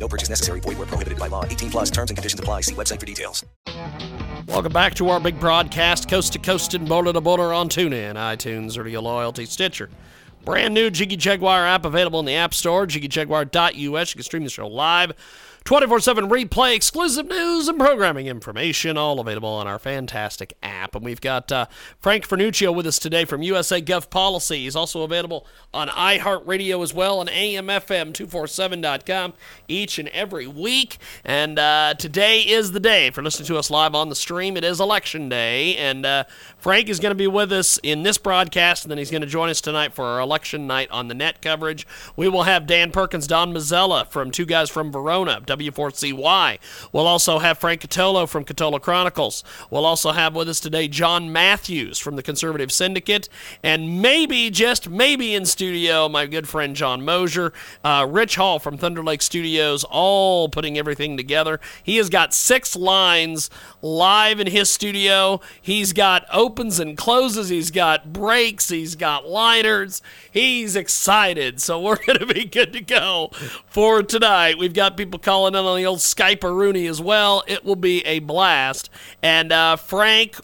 No purchase necessary. Void where prohibited by law. 18 plus terms and conditions apply. See website for details. Welcome back to our big broadcast, coast to coast and border to border on TuneIn, iTunes, or your loyalty Stitcher. Brand new Jiggy Jaguar app available in the App Store, jiggyjaguar.us. You can stream the show live 24 7 replay, exclusive news and programming information, all available on our fantastic app. And we've got uh, Frank Vernuccio with us today from USA Gov Policy. He's also available on iHeartRadio as well and AMFM247.com each and every week. And uh, today is the day for listening to us live on the stream. It is Election Day. And uh, Frank is going to be with us in this broadcast, and then he's going to join us tonight for our election night on the net coverage. We will have Dan Perkins, Don Mazzella from Two Guys from Verona. W4CY. We'll also have Frank Catolo from Catolo Chronicles. We'll also have with us today John Matthews from the Conservative Syndicate, and maybe, just maybe in studio, my good friend John Mosier, uh, Rich Hall from Thunder Lake Studios, all putting everything together. He has got six lines live in his studio. He's got opens and closes, he's got breaks, he's got liners. He's excited, so we're going to be good to go for tonight. We've got people calling in on the old Skype Rooney as well. It will be a blast. And uh, Frank,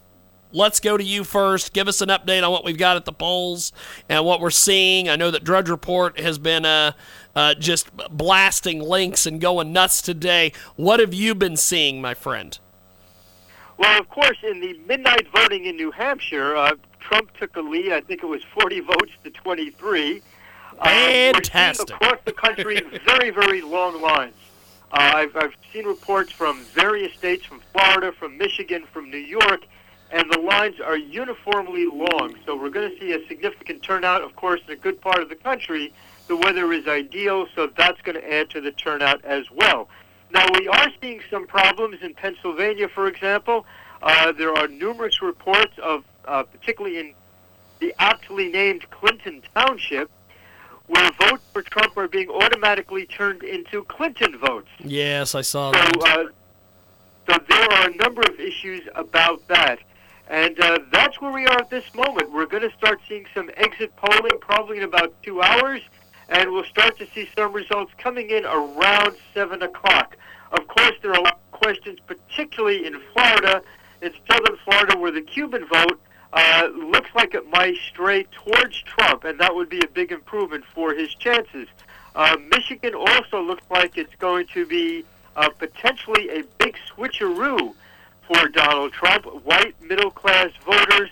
let's go to you first. Give us an update on what we've got at the polls and what we're seeing. I know that Drudge Report has been uh, uh, just blasting links and going nuts today. What have you been seeing, my friend? Well, of course, in the midnight voting in New Hampshire, uh, Trump took a lead. I think it was 40 votes to 23. Fantastic. Uh, across the country, very, very long lines. Uh, I've, I've seen reports from various states, from Florida, from Michigan, from New York, and the lines are uniformly long. So we're going to see a significant turnout. Of course, in a good part of the country, the weather is ideal, so that's going to add to the turnout as well. Now, we are seeing some problems in Pennsylvania, for example. Uh, there are numerous reports of, uh, particularly in the aptly named Clinton Township, where Trump are being automatically turned into Clinton votes. Yes, I saw So, that. uh, so there are a number of issues about that. And uh, that's where we are at this moment. We're going to start seeing some exit polling probably in about two hours, and we'll start to see some results coming in around 7 o'clock. Of course, there are a lot of questions, particularly in Florida, in southern Florida, where the Cuban vote uh, looks like it might stray towards Trump, and that would be a big improvement for his chances. Uh, Michigan also looks like it's going to be uh, potentially a big switcheroo for Donald Trump. White middle class voters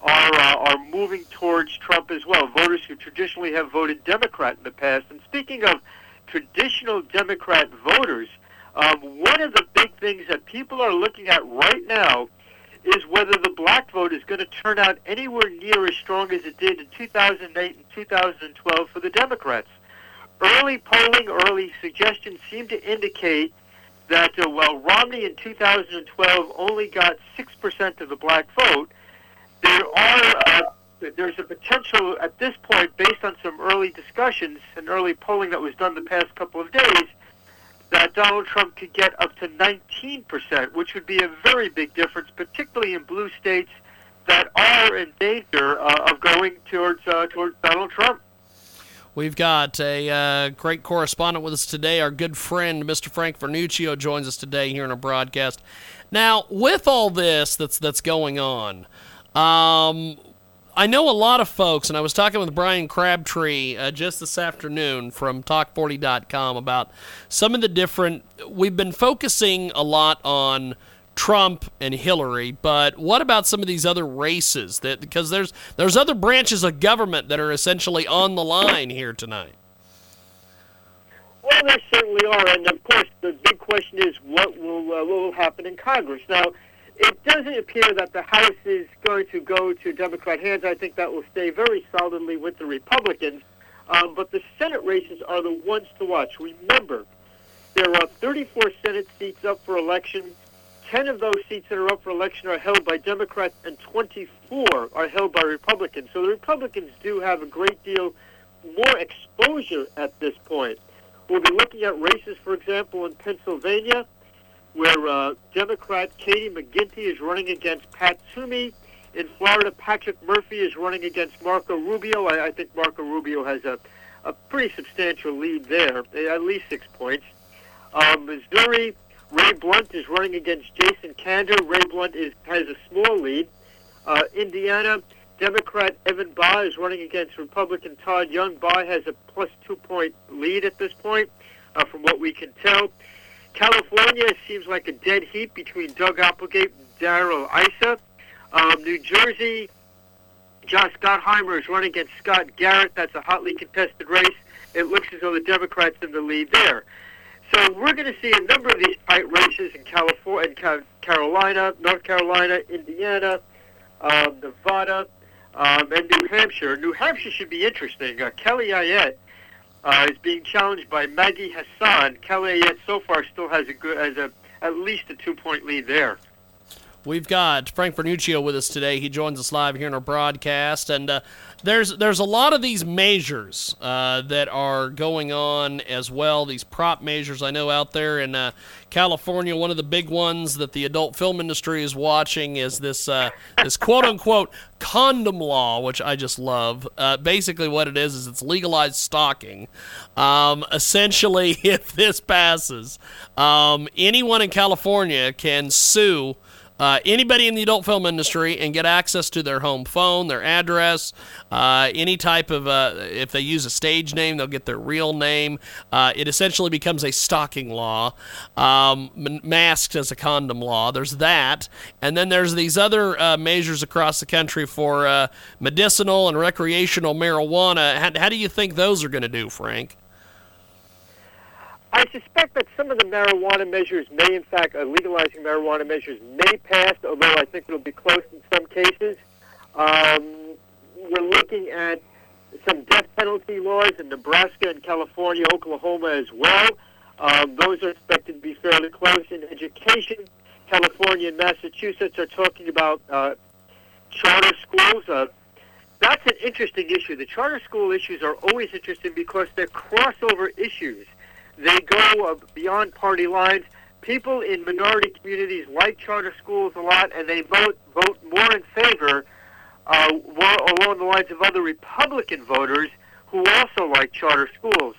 are uh, are moving towards Trump as well. Voters who traditionally have voted Democrat in the past. And speaking of traditional Democrat voters, um, one of the big things that people are looking at right now is whether the black vote is going to turn out anywhere near as strong as it did in 2008 and 2012 for the Democrats. Early polling, early suggestions seem to indicate that uh, while Romney in 2012 only got 6% of the black vote, there are uh, there's a potential at this point, based on some early discussions and early polling that was done the past couple of days, that Donald Trump could get up to 19%, which would be a very big difference, particularly in blue states that are in danger uh, of going towards uh, towards Donald Trump. We've got a uh, great correspondent with us today. Our good friend, Mr. Frank Vernuccio, joins us today here in our broadcast. Now, with all this that's that's going on, um, I know a lot of folks, and I was talking with Brian Crabtree uh, just this afternoon from Talk40.com about some of the different. We've been focusing a lot on Trump and Hillary, but what about some of these other races? That because there's there's other branches of government that are essentially on the line here tonight. Well, there certainly are, and of course, the big question is what will uh, what will happen in Congress now. It doesn't appear that the House is going to go to Democrat hands. I think that will stay very solidly with the Republicans. Um, but the Senate races are the ones to watch. Remember, there are 34 Senate seats up for election. 10 of those seats that are up for election are held by Democrats and 24 are held by Republicans. So the Republicans do have a great deal more exposure at this point. We'll be looking at races, for example, in Pennsylvania, where uh, Democrat Katie McGinty is running against Pat Toomey. In Florida, Patrick Murphy is running against Marco Rubio. I, I think Marco Rubio has a, a pretty substantial lead there, at least six points. Um, Missouri, Ray Blunt is running against Jason Kander. Ray Blunt is, has a small lead. Uh, Indiana, Democrat Evan Bayh is running against Republican Todd Young. Bayh has a plus two point lead at this point, uh, from what we can tell. California seems like a dead heat between Doug Applegate and Darrell Issa. Um, New Jersey, Josh Gottheimer is running against Scott Garrett. That's a hotly contested race. It looks as though the Democrats in the lead there. So we're going to see a number of these tight races in California, in Carolina, North Carolina, Indiana, um, Nevada, um, and New Hampshire. New Hampshire should be interesting. Uh, Kelly Ayotte uh, is being challenged by Maggie Hassan. Kelly Ayotte so far still has a good, has a at least a two-point lead there. We've got Frank Vernuccio with us today. He joins us live here in our broadcast, and uh, there's there's a lot of these measures uh, that are going on as well. These prop measures I know out there in uh, California. One of the big ones that the adult film industry is watching is this uh, this quote unquote condom law, which I just love. Uh, basically, what it is is it's legalized stalking. Um, essentially, if this passes, um, anyone in California can sue uh, anybody in the adult film industry and get access to their home phone, their address, uh, any type of, uh, if they use a stage name, they'll get their real name. Uh, it essentially becomes a stalking law, um, masked as a condom law. There's that. And then there's these other uh, measures across the country for uh, medicinal and recreational marijuana. How, how do you think those are going to do, Frank? I suspect that some of the marijuana measures may, in fact, uh, legalizing marijuana measures may pass, although I think it'll be close in some cases. Um, we're looking at some death penalty laws in Nebraska and California, Oklahoma as well. Um, those are expected to be fairly close. In education, California and Massachusetts are talking about uh, charter schools. Uh, that's an interesting issue. The charter school issues are always interesting because they're crossover issues. They go beyond party lines. People in minority communities like charter schools a lot, and they vote vote more in favor, uh, along the lines of other Republican voters who also like charter schools.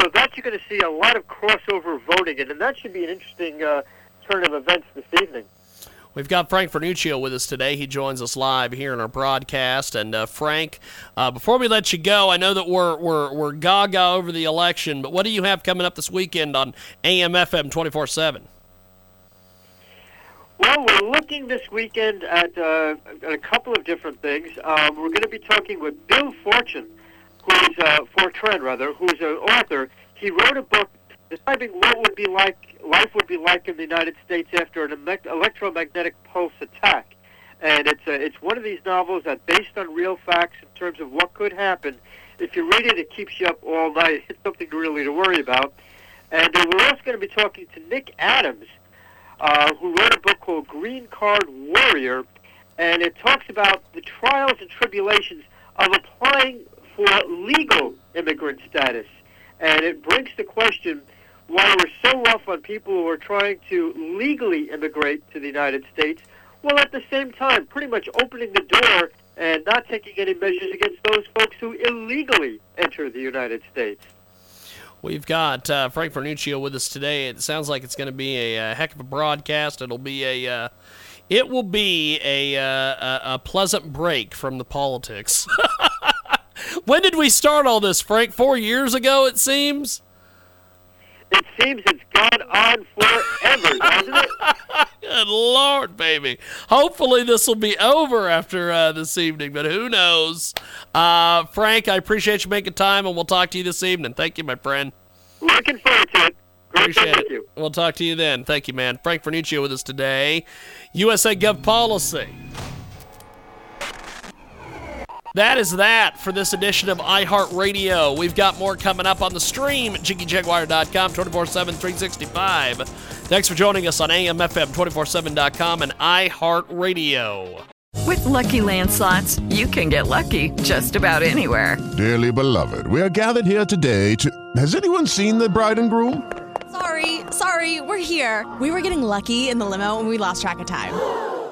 So that you're going to see a lot of crossover voting, and, and that should be an interesting uh, turn of events this evening. We've got Frank Vernuccio with us today. He joins us live here in our broadcast. And uh, Frank, uh, before we let you go, I know that we're we're we're gaga over the election, but what do you have coming up this weekend on AM/FM twenty four seven? Well, we're looking this weekend at, uh, at a couple of different things. Um, we're going to be talking with Bill Fortune, who's uh, Forstchen rather, who's an author. He wrote a book describing what would be like life would be like in the United States after an electromagnetic pulse attack. And it's a, it's one of these novels that based on real facts in terms of what could happen. If you read it, it keeps you up all night. It's something really to worry about. And uh, we're also going to be talking to Nick Adams, uh, who wrote a book called Green Card Warrior, and it talks about the trials and tribulations of applying for legal immigrant status. And it brings the question why we're so rough on people who are trying to legally immigrate to the United States, while at the same time pretty much opening the door and not taking any measures against those folks who illegally enter the United States. We've got uh, Frank Vernuccio with us today. It sounds like it's going to be a, a, heck of a broadcast. It'll be a, uh, it will be a, uh, a, a pleasant break from the politics. when did we start all this, Frank? Four years ago, it seems. It seems it's gone on forever, doesn't it? Good Lord, baby. Hopefully, this will be over after uh, this evening, but who knows? Uh, Frank, I appreciate you making time, and we'll talk to you this evening. Thank you, my friend. Looking forward to it. Appreciate it. You. We'll talk to you then. Thank you, man. Frank Vernuccio with us today. USA Gov Policy. That is that for this edition of iHeartRadio. We've got more coming up on the stream at JiggyJaguar.com 24 7, 365. Thanks for joining us on AMFM247.com and iHeartRadio. With Lucky Land slots, you can get lucky just about anywhere. Dearly beloved, we are gathered here today to. Has anyone seen the bride and groom? Sorry, sorry, we're here. We were getting lucky in the limo and we lost track of time.